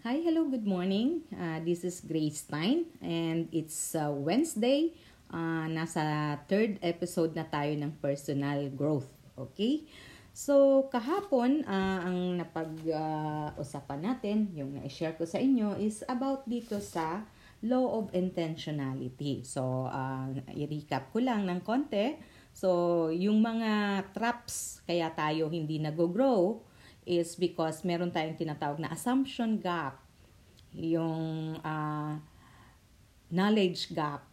Hi, hello, good morning. Uh, this is Grace Stein and it's uh, Wednesday. Uh, nasa third episode na tayo ng personal growth. Okay? So, kahapon, uh, ang napag-usapan uh, natin, yung na-share ko sa inyo, is about dito sa law of intentionality. So, uh, i-recap ko lang ng konti. So, yung mga traps kaya tayo hindi nag-grow is because meron tayong tinatawag na assumption gap, yung uh, knowledge gap,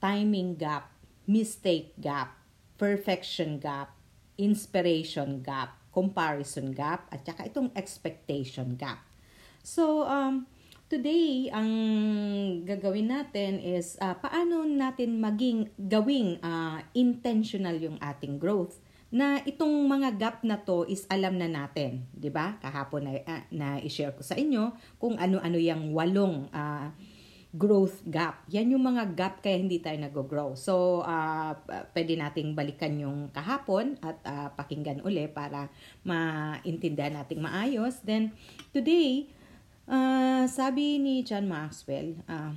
timing gap, mistake gap, perfection gap, inspiration gap, comparison gap, at saka itong expectation gap. So, um, today, ang gagawin natin is uh, paano natin maging gawing uh, intentional yung ating growth na itong mga gap na to is alam na natin, 'di ba? Kahapon na uh, na i-share ko sa inyo kung ano-ano yung walong uh, growth gap. Yan yung mga gap kaya hindi tayo nag-grow. So, uh, pwede nating balikan yung kahapon at uh, pakinggan uli para maintindihan nating maayos. Then, today, uh, sabi ni John Maxwell, uh,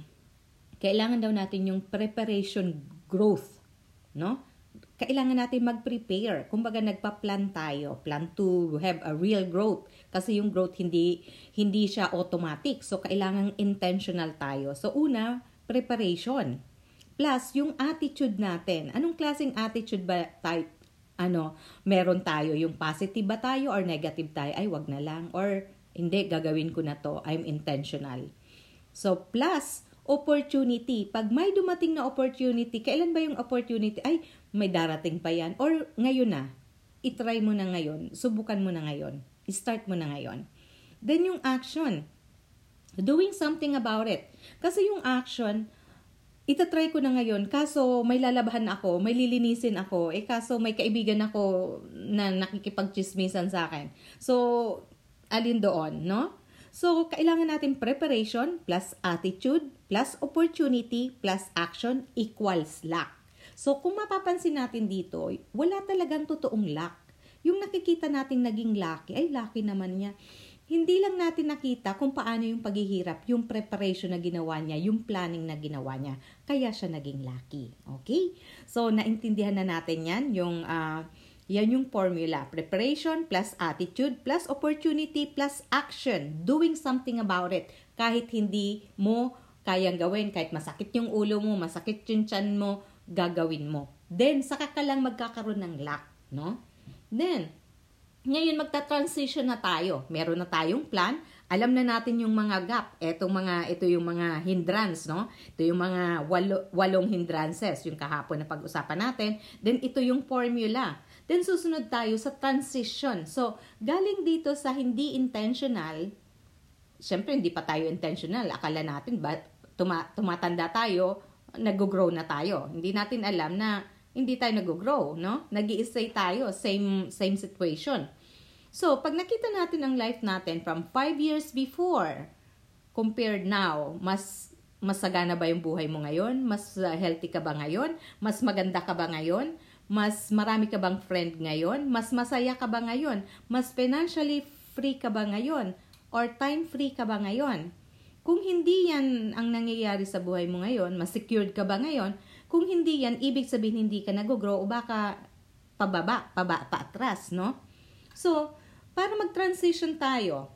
kailangan daw natin yung preparation growth, no? Kailangan natin mag-prepare. Kumbaga nagpa-plan tayo, plan to have a real growth kasi yung growth hindi hindi siya automatic. So kailangan intentional tayo. So una, preparation. Plus yung attitude natin. Anong klaseng attitude ba type ano, meron tayo yung positive ba tayo or negative tayo? Ay, wag na lang or hindi gagawin ko na to. I'm intentional. So plus opportunity. Pag may dumating na opportunity, kailan ba yung opportunity? Ay, may darating pa yan. Or ngayon na. I-try mo na ngayon. Subukan mo na ngayon. I-start mo na ngayon. Then yung action. Doing something about it. Kasi yung action, itatry ko na ngayon. Kaso may lalabahan ako, may lilinisin ako. Eh kaso may kaibigan ako na nakikipagchismisan sa akin. So, alin doon, no? So, kailangan natin preparation plus attitude plus opportunity plus action equals luck. So, kung mapapansin natin dito, wala talagang totoong luck. Yung nakikita natin naging lucky, ay lucky naman niya. Hindi lang natin nakita kung paano yung paghihirap, yung preparation na ginawa niya, yung planning na ginawa niya. Kaya siya naging lucky. Okay? So, naintindihan na natin yan, yung uh, yan yung formula. Preparation plus attitude plus opportunity plus action. Doing something about it. Kahit hindi mo kayang gawin, kahit masakit yung ulo mo, masakit yung chan mo, gagawin mo. Then, saka ka lang magkakaroon ng luck, no? Then, ngayon magta-transition na tayo. Meron na tayong plan. Alam na natin yung mga gap. Etong mga, ito yung mga hindrance, no? Ito yung mga walo, walong hindrances, yung kahapon na pag-usapan natin. Then, ito yung formula Then susunod tayo sa transition. So, galing dito sa hindi intentional, syempre hindi pa tayo intentional. Akala natin ba tuma- tumatanda tayo, nag-grow na tayo. Hindi natin alam na hindi tayo nag-grow, no? nag stay tayo, same same situation. So, pag nakita natin ang life natin from 5 years before compared now, mas masagana ba yung buhay mo ngayon? Mas uh, healthy ka ba ngayon? Mas maganda ka ba ngayon? Mas marami ka bang friend ngayon? Mas masaya ka ba ngayon? Mas financially free ka ba ngayon? Or time free ka ba ngayon? Kung hindi yan ang nangyayari sa buhay mo ngayon, mas secured ka ba ngayon? Kung hindi yan, ibig sabihin hindi ka nag-grow o baka pababa, paba, paatras, no? So, para mag-transition tayo,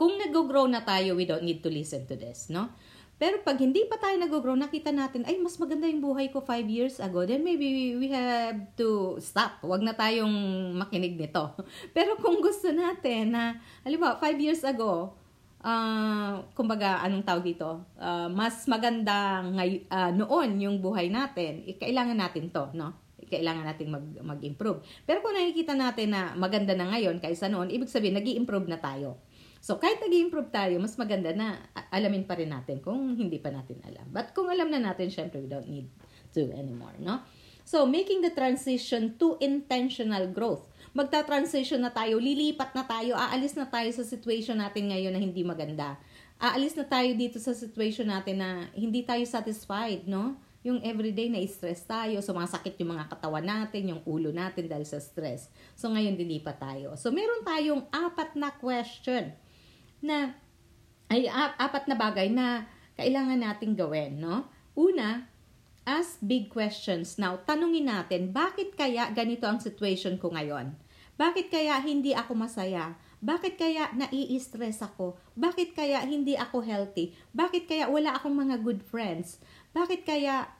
kung nag-grow na tayo, we don't need to listen to this, no? Pero pag hindi pa tayo nag-grow, nakita natin, ay, mas maganda yung buhay ko 5 years ago, then maybe we have to stop. Huwag na tayong makinig nito. Pero kung gusto natin na, halimbawa, 5 years ago, uh, kumbaga, anong tawag dito, uh, mas maganda ngay, uh, noon yung buhay natin, eh, kailangan natin to, no? kailangan nating mag, mag-improve. Pero kung nakikita natin na maganda na ngayon kaysa noon, ibig sabihin, nag improve na tayo. So, kahit nag improve tayo, mas maganda na alamin pa rin natin kung hindi pa natin alam. But kung alam na natin, syempre, we don't need to anymore, no? So, making the transition to intentional growth. Magta-transition na tayo, lilipat na tayo, aalis na tayo sa situation natin ngayon na hindi maganda. Aalis na tayo dito sa situation natin na hindi tayo satisfied, no? Yung everyday na stress tayo, sumasakit yung mga katawan natin, yung ulo natin dahil sa stress. So, ngayon dilipat tayo. So, meron tayong apat na question na ay apat na bagay na kailangan nating gawin, no? Una, ask big questions. Now, tanungin natin, bakit kaya ganito ang situation ko ngayon? Bakit kaya hindi ako masaya? Bakit kaya nai-stress ako? Bakit kaya hindi ako healthy? Bakit kaya wala akong mga good friends? Bakit kaya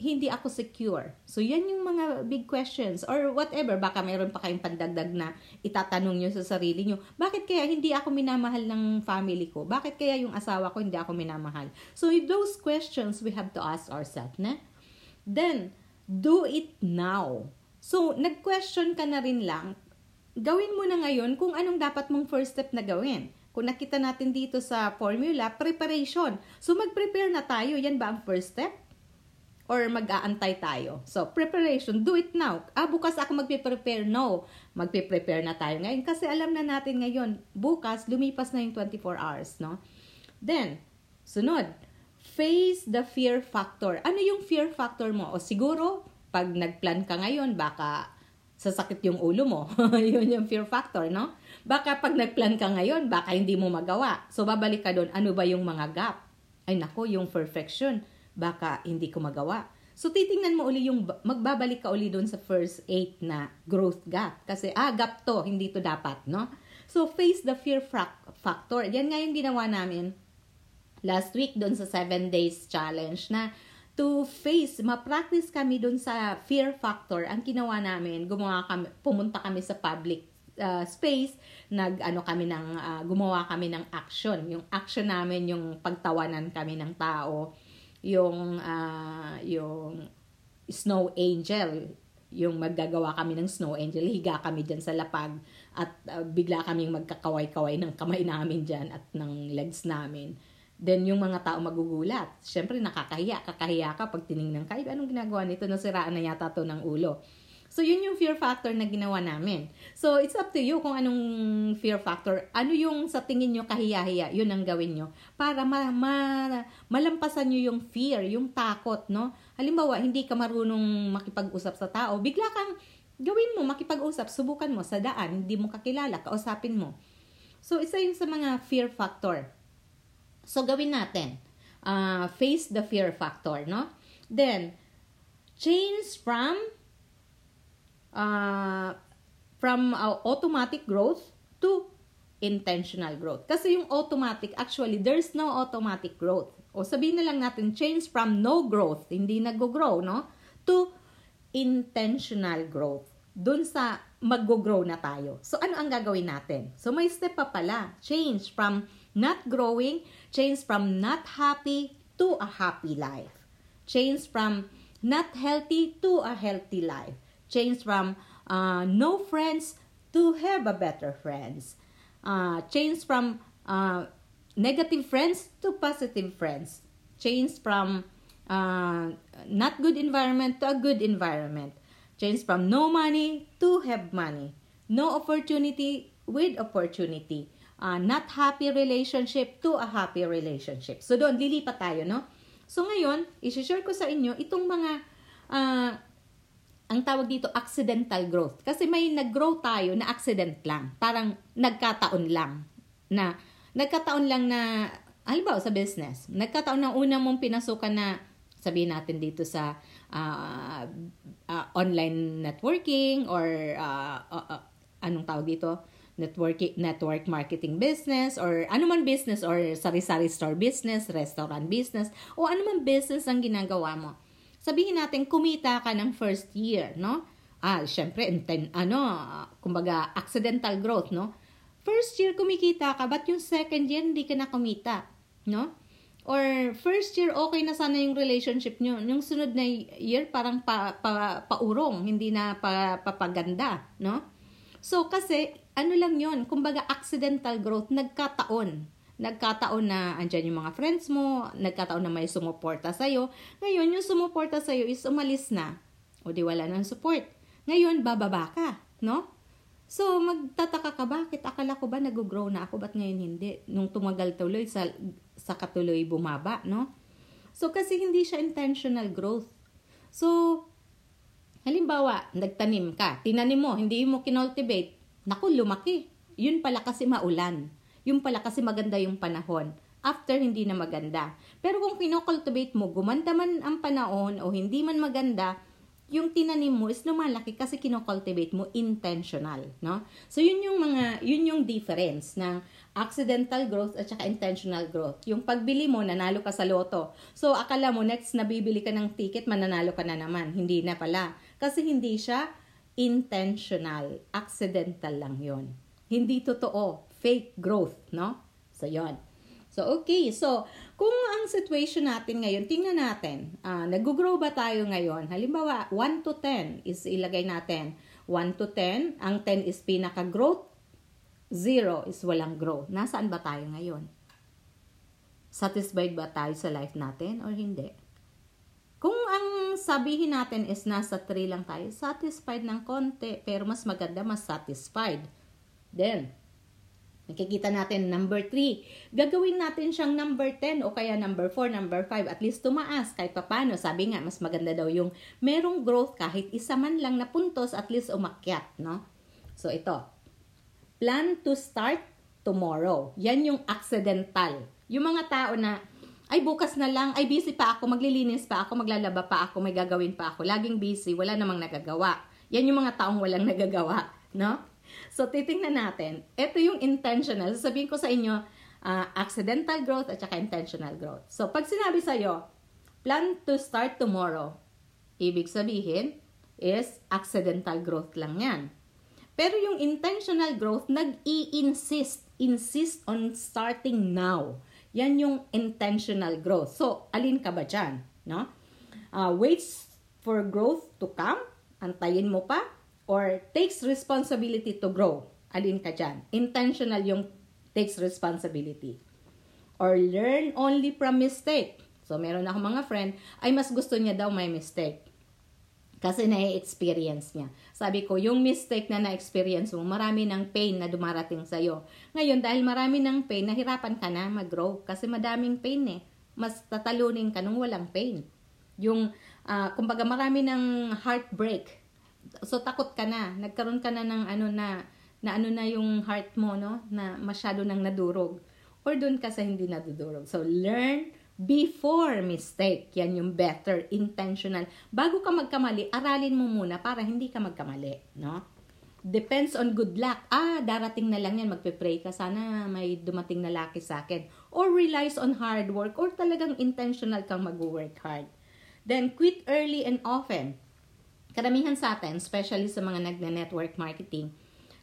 hindi ako secure? So, yan yung mga big questions or whatever. Baka mayroon pa kayong pandagdag na itatanong nyo sa sarili nyo. Bakit kaya hindi ako minamahal ng family ko? Bakit kaya yung asawa ko hindi ako minamahal? So, those questions we have to ask ourselves. Na? Then, do it now. So, nag-question ka na rin lang. Gawin mo na ngayon kung anong dapat mong first step na gawin. Kung nakita natin dito sa formula, preparation. So, mag-prepare na tayo. Yan ba ang first step? Or mag-aantay tayo. So, preparation, do it now. Ah, bukas ako magpe-prepare. No, magpe-prepare na tayo ngayon kasi alam na natin ngayon, bukas lumipas na yung 24 hours, no? Then, sunod, face the fear factor. Ano yung fear factor mo? O siguro, pag nagplan ka ngayon, baka sasakit yung ulo mo. yun yung fear factor, no? Baka pag nagplan ka ngayon, baka hindi mo magawa. So, babalik ka doon, ano ba yung mga gap? Ay nako, yung perfection baka hindi ko magawa. So, titingnan mo uli yung, magbabalik ka uli doon sa first eight na growth gap. Kasi, ah, gap to, hindi to dapat, no? So, face the fear factor. Yan nga yung ginawa namin last week doon sa 7 days challenge na to face, ma-practice kami doon sa fear factor. Ang ginawa namin, gumawa kami, pumunta kami sa public uh, space, nag ano kami ng uh, gumawa kami ng action. Yung action namin yung pagtawanan kami ng tao yung uh, yung snow angel yung maggagawa kami ng snow angel higa kami diyan sa lapag at uh, bigla kaming magkakaway-kaway ng kamay namin diyan at ng legs namin. Then yung mga tao magugulat. Syempre nakakahiya. Kakahiya ka pag tiningnan ka anong ginagawa nito? Nasiraan na yata to ng ulo So, yun yung fear factor na ginawa namin. So, it's up to you kung anong fear factor. Ano yung sa tingin nyo kahiya-hiya, yun ang gawin nyo. Para ma, ma, malampasan nyo yung fear, yung takot, no? Halimbawa, hindi ka marunong makipag-usap sa tao, bigla kang gawin mo, makipag-usap, subukan mo sa daan, hindi mo kakilala, kausapin mo. So, isa yun sa mga fear factor. So, gawin natin. Uh, face the fear factor, no? Then, change from uh, from uh, automatic growth to intentional growth. Kasi yung automatic, actually, there's no automatic growth. O sabihin na lang natin, change from no growth, hindi nag-grow, no? To intentional growth. Doon sa mag-grow na tayo. So, ano ang gagawin natin? So, may step pa pala. Change from not growing, change from not happy to a happy life. Change from not healthy to a healthy life change from uh, no friends to have a better friends. Uh, change from uh, negative friends to positive friends. Change from uh, not good environment to a good environment. Change from no money to have money. No opportunity with opportunity. Uh, not happy relationship to a happy relationship. So doon, lilipat tayo, no? So ngayon, isi-share ko sa inyo itong mga uh, ang tawag dito accidental growth. Kasi may nag-grow tayo na accident lang. Parang nagkataon lang. Na, nagkataon lang na, halimbawa sa business, nagkataon na una mong pinasukan na, sabihin natin dito sa uh, uh, online networking or uh, uh, anong tawag dito? Network, network marketing business or anuman business or sari-sari store business, restaurant business o anuman business ang ginagawa mo sabihin natin kumita ka ng first year, no? Ah, syempre, inten, ano, kumbaga, accidental growth, no? First year kumikita ka, but yung second year hindi ka na kumita, no? Or first year okay na sana yung relationship nyo. Yung sunod na year parang pa, pa, paurong, hindi na pa, papaganda, no? So kasi ano lang 'yon, kumbaga accidental growth, nagkataon nagkataon na andyan yung mga friends mo, nagkataon na may sumuporta sa'yo. Ngayon, yung sumuporta sa'yo is umalis na. O di wala nang support. Ngayon, bababa ka, no? So, magtataka ka, bakit? Akala ko ba nag-grow na ako, ba't ngayon hindi? Nung tumagal tuloy, sa, sa katuloy bumaba, no? So, kasi hindi siya intentional growth. So, halimbawa, nagtanim ka, tinanim mo, hindi mo kinultivate, naku, lumaki. Yun pala kasi maulan Yung pala kasi maganda yung panahon. After, hindi na maganda. Pero kung kinocultivate mo, gumanda man ang panahon o hindi man maganda, yung tinanim mo is lumalaki kasi kinocultivate mo intentional, no? So yun yung mga yun yung difference ng accidental growth at saka intentional growth. Yung pagbili mo, nanalo ka sa loto. So akala mo next na bibili ka ng ticket, mananalo ka na naman. Hindi na pala. Kasi hindi siya intentional, accidental lang 'yon. Hindi totoo, fake growth, no? So 'yon. So okay, so kung ang situation natin ngayon, tingnan natin, uh, nag-grow ba tayo ngayon? Halimbawa, 1 to 10 is ilagay natin. 1 to 10, ang 10 is pinaka-growth, 0 is walang growth. Nasaan ba tayo ngayon? Satisfied ba tayo sa life natin or hindi? Kung ang sabihin natin is nasa 3 lang tayo, satisfied ng konti, pero mas maganda, mas satisfied. Then, Nakikita natin number 3. Gagawin natin siyang number 10 o kaya number 4, number 5. At least tumaas kahit papano. Sabi nga, mas maganda daw yung merong growth kahit isa man lang na puntos at least umakyat. No? So ito. Plan to start tomorrow. Yan yung accidental. Yung mga tao na ay bukas na lang, ay busy pa ako, maglilinis pa ako, maglalaba pa ako, may gagawin pa ako. Laging busy, wala namang nagagawa. Yan yung mga taong walang nagagawa, no? So, titingnan natin. Ito yung intentional. Sabihin ko sa inyo, uh, accidental growth at saka intentional growth. So, pag sinabi sa'yo, plan to start tomorrow, ibig sabihin is accidental growth lang yan. Pero yung intentional growth, nag-i-insist. Insist on starting now. Yan yung intentional growth. So, alin ka ba dyan? No? Uh, waits for growth to come? Antayin mo pa? Or takes responsibility to grow. Alin ka dyan? Intentional yung takes responsibility. Or learn only from mistake. So, meron ako mga friend, ay mas gusto niya daw may mistake. Kasi na-experience niya. Sabi ko, yung mistake na na-experience mo, marami ng pain na dumarating sa'yo. Ngayon, dahil marami ng pain, nahirapan ka na mag-grow. Kasi madaming pain eh. Mas tatalunin ka nung walang pain. Yung, uh, kumbaga marami ng heartbreak so takot ka na, nagkaroon ka na ng ano na na ano na yung heart mo no na masyado nang nadurog or doon ka sa hindi nadudurog. So learn before mistake. Yan yung better, intentional. Bago ka magkamali, aralin mo muna para hindi ka magkamali, no? Depends on good luck. Ah, darating na lang yan, magpe-pray ka. Sana may dumating na laki sa akin. Or relies on hard work or talagang intentional kang mag-work hard. Then, quit early and often karamihan sa atin, especially sa mga nagne-network marketing,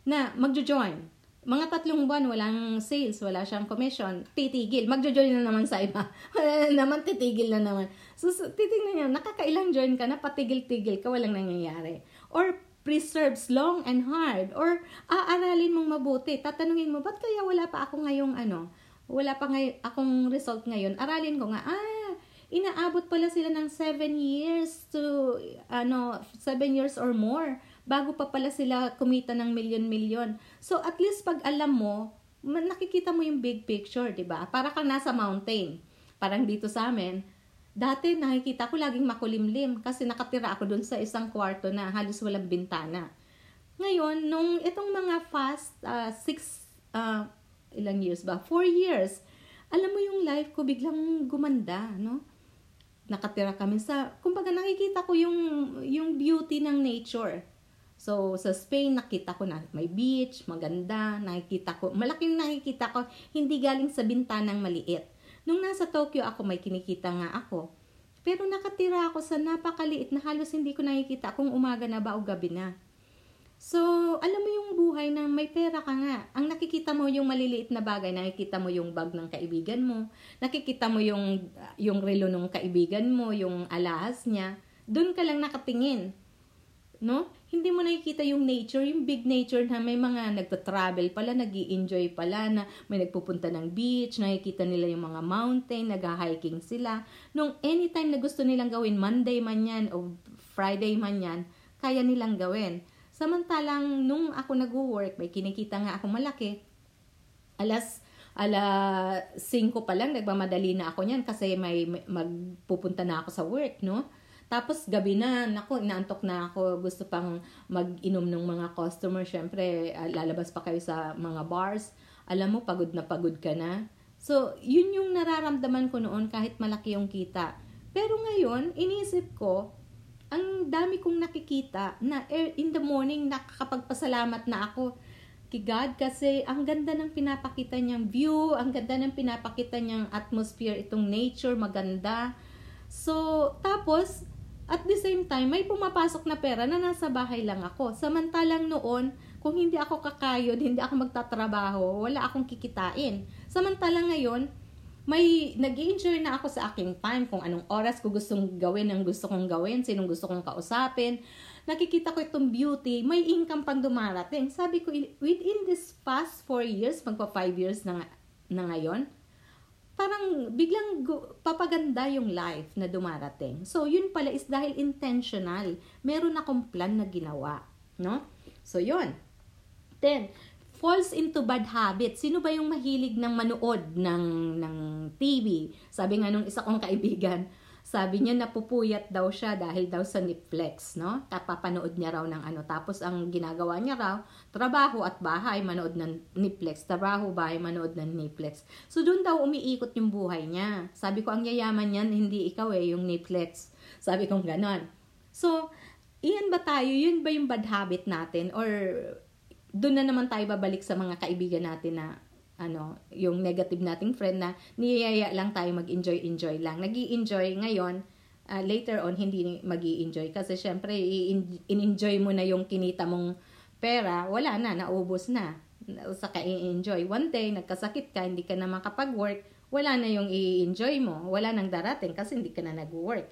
na magjo-join. Mga tatlong buwan, walang sales, wala siyang commission, titigil. Magjo-join na naman sa iba. wala na naman, titigil na naman. So, so titignan niyo, nakakailang join ka na, patigil-tigil ka, walang nangyayari. Or, preserves long and hard. Or, aaralin mong mabuti. Tatanungin mo, ba't kaya wala pa ako ngayong ano? Wala pa ngay akong result ngayon. Aralin ko nga, ah, inaabot pala sila ng 7 years to ano 7 years or more bago pa pala sila kumita ng milyon-milyon. So at least pag alam mo, nakikita mo yung big picture, 'di ba? Para kang nasa mountain. Parang dito sa amin, dati nakikita ko laging makulimlim kasi nakatira ako dun sa isang kwarto na halos walang bintana. Ngayon, nung itong mga fast 6 uh, six, uh, ilang years ba? 4 years. Alam mo yung life ko biglang gumanda, no? Nakatira kami sa, kumbaga nakikita ko yung, yung beauty ng nature. So, sa Spain, nakita ko na may beach, maganda, nakikita ko, malaking nakikita ko, hindi galing sa bintanang maliit. Nung nasa Tokyo ako, may kinikita nga ako. Pero nakatira ako sa napakaliit na halos hindi ko nakikita kung umaga na ba o gabi na. So, alam mo yung buhay na may pera ka nga. Ang nakikita mo yung maliliit na bagay, nakikita mo yung bag ng kaibigan mo, nakikita mo yung, yung relo ng kaibigan mo, yung alahas niya, doon ka lang nakatingin. No? Hindi mo nakikita yung nature, yung big nature na may mga nagta-travel pala, nag enjoy pala, na may nagpupunta ng beach, nakikita nila yung mga mountain, nag-hiking sila. Nung anytime na gusto nilang gawin, Monday man yan o Friday man yan, kaya nilang gawin. Samantalang nung ako nag-work, may kinikita nga ako malaki. Alas ala 5 pa lang nagmamadali na ako niyan kasi may, may magpupunta na ako sa work, no? Tapos gabi na, nako, inaantok na ako, gusto pang mag-inom ng mga customer, syempre uh, lalabas pa kayo sa mga bars. alam mo, pagod na pagod ka na. So, yun yung nararamdaman ko noon kahit malaki yung kita. Pero ngayon, inisip ko, dami kong nakikita na in the morning nakakapagpasalamat na ako kay God kasi ang ganda ng pinapakita niyang view, ang ganda ng pinapakita niyang atmosphere, itong nature, maganda. So, tapos, at the same time, may pumapasok na pera na nasa bahay lang ako. Samantalang noon, kung hindi ako kakayod, hindi ako magtatrabaho, wala akong kikitain. Samantalang ngayon, may nag enjoy na ako sa aking time kung anong oras ko gustong gawin ang gusto kong gawin, sinong gusto kong kausapin. Nakikita ko itong beauty, may income pang dumarating. Sabi ko, within this past 4 years, magpa 5 years na, na ngayon, parang biglang papaganda yung life na dumarating. So, yun pala is dahil intentional. Meron akong plan na ginawa. No? So, yun. Then, falls into bad habits. Sino ba yung mahilig ng manood ng, ng TV? Sabi nga nung isa kong kaibigan, sabi niya napupuyat daw siya dahil daw sa Netflix, no? Kapapanood niya raw ng ano. Tapos ang ginagawa niya raw, trabaho at bahay, manood ng Netflix. Trabaho, bahay, manood ng Netflix. So doon daw umiikot yung buhay niya. Sabi ko, ang yayaman niyan, hindi ikaw eh, yung Netflix. Sabi ko ganon. So, iyan ba tayo? Yun ba yung bad habit natin? Or doon na naman tayo babalik sa mga kaibigan natin na ano, yung negative nating friend na niyaya lang tayo mag-enjoy enjoy lang. Nagi-enjoy ngayon, uh, later on hindi magi enjoy kasi syempre i-enjoy mo na yung kinita mong pera, wala na, naubos na. Sa ka enjoy One day, nagkasakit ka, hindi ka na makapag-work, wala na yung i-enjoy mo. Wala nang darating kasi hindi ka na nag-work.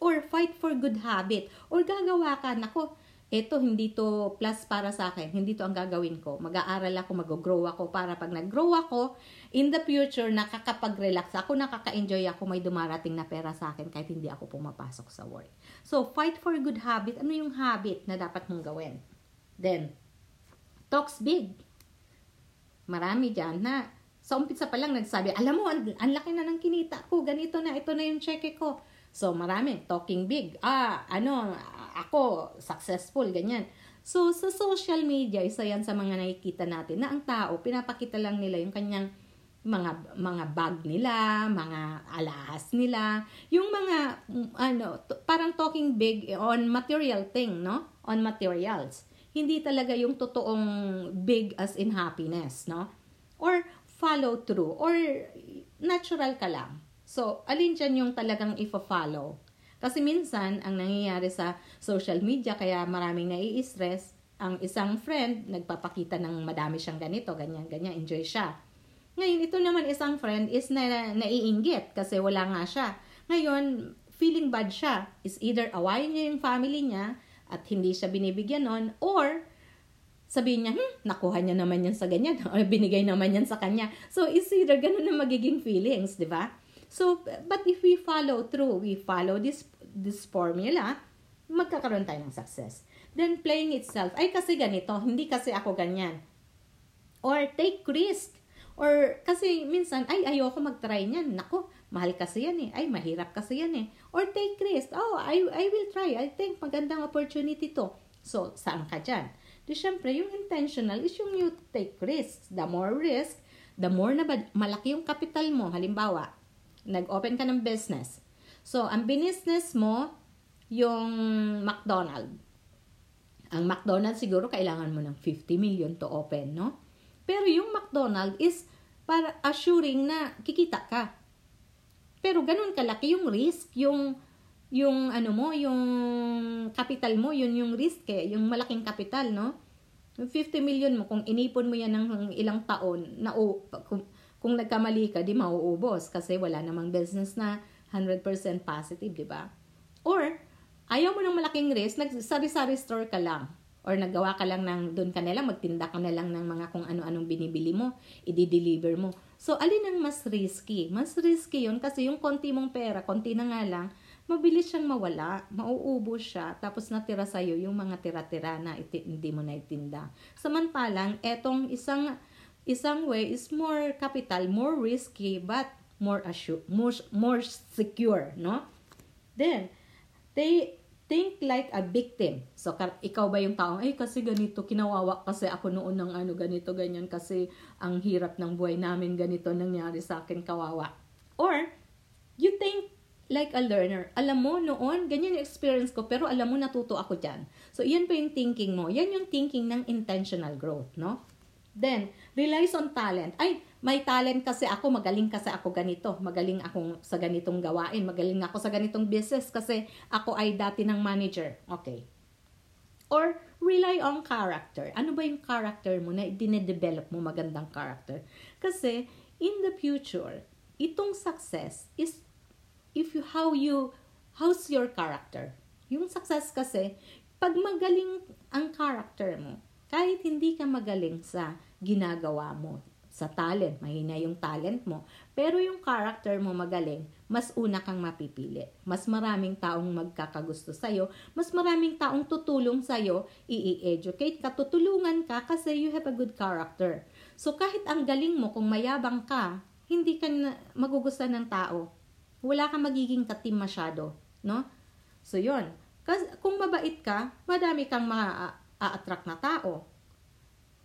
Or fight for good habit. Or gagawa ka, nako, eto hindi to plus para sa akin, hindi to ang gagawin ko. Mag-aaral ako, mag-grow ako para pag nag-grow ako, in the future, nakakapag-relax ako, nakaka-enjoy ako, may dumarating na pera sa akin kahit hindi ako pumapasok sa work. So, fight for good habit. Ano yung habit na dapat mong gawin? Then, talks big. Marami dyan na sa umpisa pa lang nagsabi, alam mo, ang, ang laki na ng kinita ko, ganito na, ito na yung cheque ko. So, marami, talking big. Ah, ano, ako, successful, ganyan. So, sa social media, isa yan sa mga nakikita natin na ang tao, pinapakita lang nila yung kanyang mga mga bag nila, mga alahas nila, yung mga ano, t- parang talking big on material thing, no? On materials. Hindi talaga yung totoong big as in happiness, no? Or follow through or natural ka lang. So, alin dyan yung talagang ifa-follow? Kasi minsan, ang nangyayari sa social media, kaya maraming nai-stress, ang isang friend, nagpapakita ng madami siyang ganito, ganyan, ganyan, enjoy siya. Ngayon, ito naman isang friend is na, naiinggit kasi wala nga siya. Ngayon, feeling bad siya. Is either awayin niya yung family niya at hindi siya binibigyan nun, or sabihin niya, hmm, nakuha niya naman yan sa ganyan, or binigay naman yan sa kanya. So, is either ganun na magiging feelings, di ba? So, but if we follow through, we follow this, this formula, magkakaroon tayo ng success. Then, playing itself, ay kasi ganito, hindi kasi ako ganyan. Or take risk. Or kasi minsan, ay ayoko mag-try niyan. Nako, mahal kasi yan eh. Ay, mahirap kasi yan eh. Or take risk. Oh, I, I will try. I think magandang opportunity to. So, saan ka dyan? Di syempre, yung intentional is yung you take risks. The more risk, the more na malaki yung capital mo. Halimbawa, nag-open ka ng business. So, ang business mo, yung McDonald. Ang McDonald siguro kailangan mo ng 50 million to open, no? Pero yung McDonald is para assuring na kikita ka. Pero ganun kalaki yung risk, yung yung ano mo, yung capital mo, yun yung risk eh, yung malaking capital, no? Yung 50 million mo, kung inipon mo yan ng ilang taon, na o, kung, kung nagkamali ka, di mauubos kasi wala namang business na 100% positive, di ba? Or, ayaw mo ng malaking risk, nag-sari-sari store ka lang. Or nagawa ka lang ng, doon ka na magtinda ka na lang ng mga kung ano-anong binibili mo, i-deliver mo. So, alin ang mas risky? Mas risky yun kasi yung konti mong pera, konti na nga lang, mabilis siyang mawala, mauubos siya, tapos natira sa'yo yung mga tira-tira na iti- hindi mo na itinda. Samantalang, etong isang isang way is more capital, more risky, but more assure, more, more secure, no? Then, they, think like a victim. So, ikaw ba yung taong, ay kasi ganito, kinawawa kasi ako noon ng ano, ganito, ganyan, kasi ang hirap ng buhay namin, ganito nangyari sa akin, kawawa. Or, you think like a learner. Alam mo, noon, ganyan yung experience ko, pero alam mo, natuto ako dyan. So, yan pa yung thinking mo. Yan yung thinking ng intentional growth, no? Then, relies on talent. Ay, may talent kasi ako, magaling kasi ako ganito. Magaling ako sa ganitong gawain. Magaling ako sa ganitong business kasi ako ay dati ng manager. Okay. Or, rely on character. Ano ba yung character mo na dinedevelop mo magandang character? Kasi, in the future, itong success is if you, how you, how's your character? Yung success kasi, pag magaling ang character mo, kahit hindi ka magaling sa ginagawa mo, sa talent, mahina yung talent mo, pero yung character mo magaling, mas una kang mapipili. Mas maraming taong magkakagusto sa'yo, mas maraming taong tutulong sa'yo, i-educate ka, tutulungan ka kasi you have a good character. So kahit ang galing mo, kung mayabang ka, hindi ka magugustuhan ng tao. Wala kang magiging katim masyado, no? So yon. Kasi kung mabait ka, madami kang ma a-attract na tao.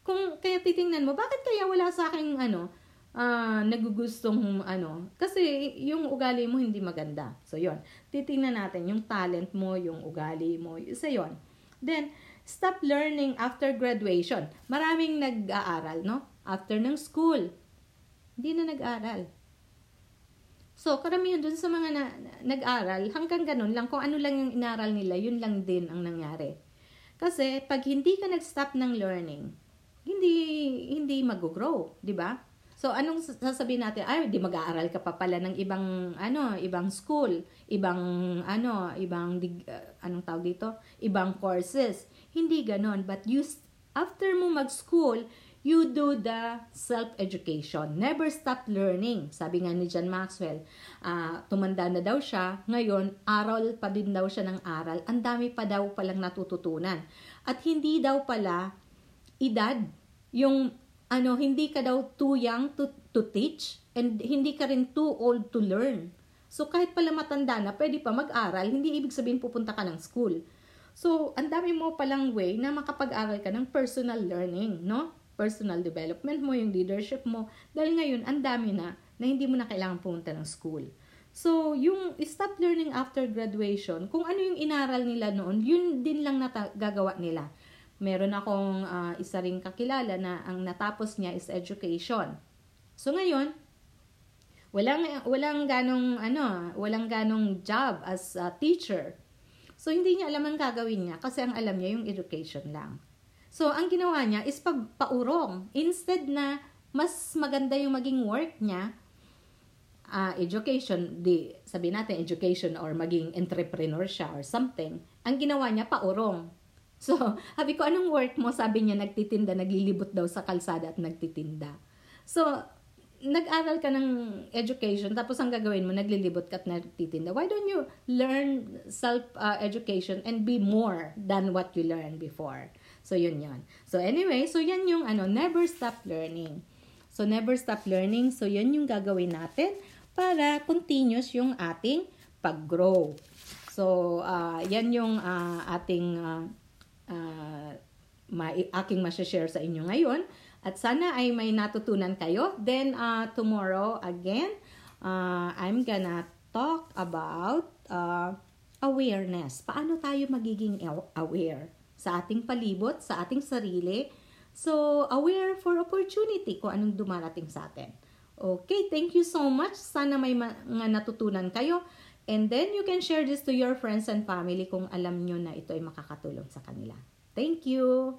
Kung kaya titingnan mo, bakit kaya wala sa akin ano, uh, nagugustong ano, kasi yung ugali mo hindi maganda. So yon. Titingnan natin yung talent mo, yung ugali mo, isa yon. Then stop learning after graduation. Maraming nag-aaral, no? After ng school. Hindi na nag-aral. So, karamihan dun sa mga na, na, nag-aral, hanggang ganun lang, kung ano lang yung inaral nila, yun lang din ang nangyari. Kasi pag hindi ka nag-stop ng learning, hindi hindi mag-grow, 'di ba? So anong sasabihin natin? Ay, di mag-aaral ka pa pala ng ibang ano, ibang school, ibang ano, ibang uh, anong tawag dito? Ibang courses. Hindi ganoon, but you after mo mag-school, you do the self-education. Never stop learning. Sabi nga ni John Maxwell, uh, tumanda na daw siya, ngayon, aral pa din daw siya ng aral. Ang dami pa daw palang natututunan. At hindi daw pala edad, yung ano, hindi ka daw too young to, to teach and hindi ka rin too old to learn. So kahit pala matanda na, pwede pa mag-aral, hindi ibig sabihin pupunta ka ng school. So, ang dami mo palang way na makapag-aral ka ng personal learning, no? Personal development mo, yung leadership mo. Dahil ngayon, ang dami na na hindi mo na kailangan pumunta ng school. So, yung stop learning after graduation, kung ano yung inaral nila noon, yun din lang nata- gagawa nila. Meron akong uh, isa ring kakilala na ang natapos niya is education. So, ngayon, walang, walang ganong, ano, walang ganong job as a teacher. So, hindi niya alam ang gagawin niya kasi ang alam niya yung education lang. So, ang ginawa niya is pagpaurong. Instead na mas maganda yung maging work niya, uh, education, di, sabi natin education or maging entrepreneur siya or something, ang ginawa niya paurong. So, sabi ko, anong work mo? Sabi niya, nagtitinda, naglilibot daw sa kalsada at nagtitinda. So, nag-aral ka ng education, tapos ang gagawin mo, naglilibot ka at nagtitinda. Why don't you learn self-education uh, and be more than what you learned before? So, yun yun. So, anyway, so yan yung ano, never stop learning. So, never stop learning. So, yun yung gagawin natin para continuous yung ating pag-grow. So, uh, yan yung uh, ating uh, uh, ma- aking share sa inyo ngayon. At sana ay may natutunan kayo. Then, uh, tomorrow again, uh, I'm gonna talk about uh, awareness. Paano tayo magiging aware? Sa ating palibot, sa ating sarili. So, aware for opportunity kung anong dumarating sa atin. Okay, thank you so much. Sana may mga natutunan kayo. And then you can share this to your friends and family kung alam nyo na ito ay makakatulong sa kanila. Thank you!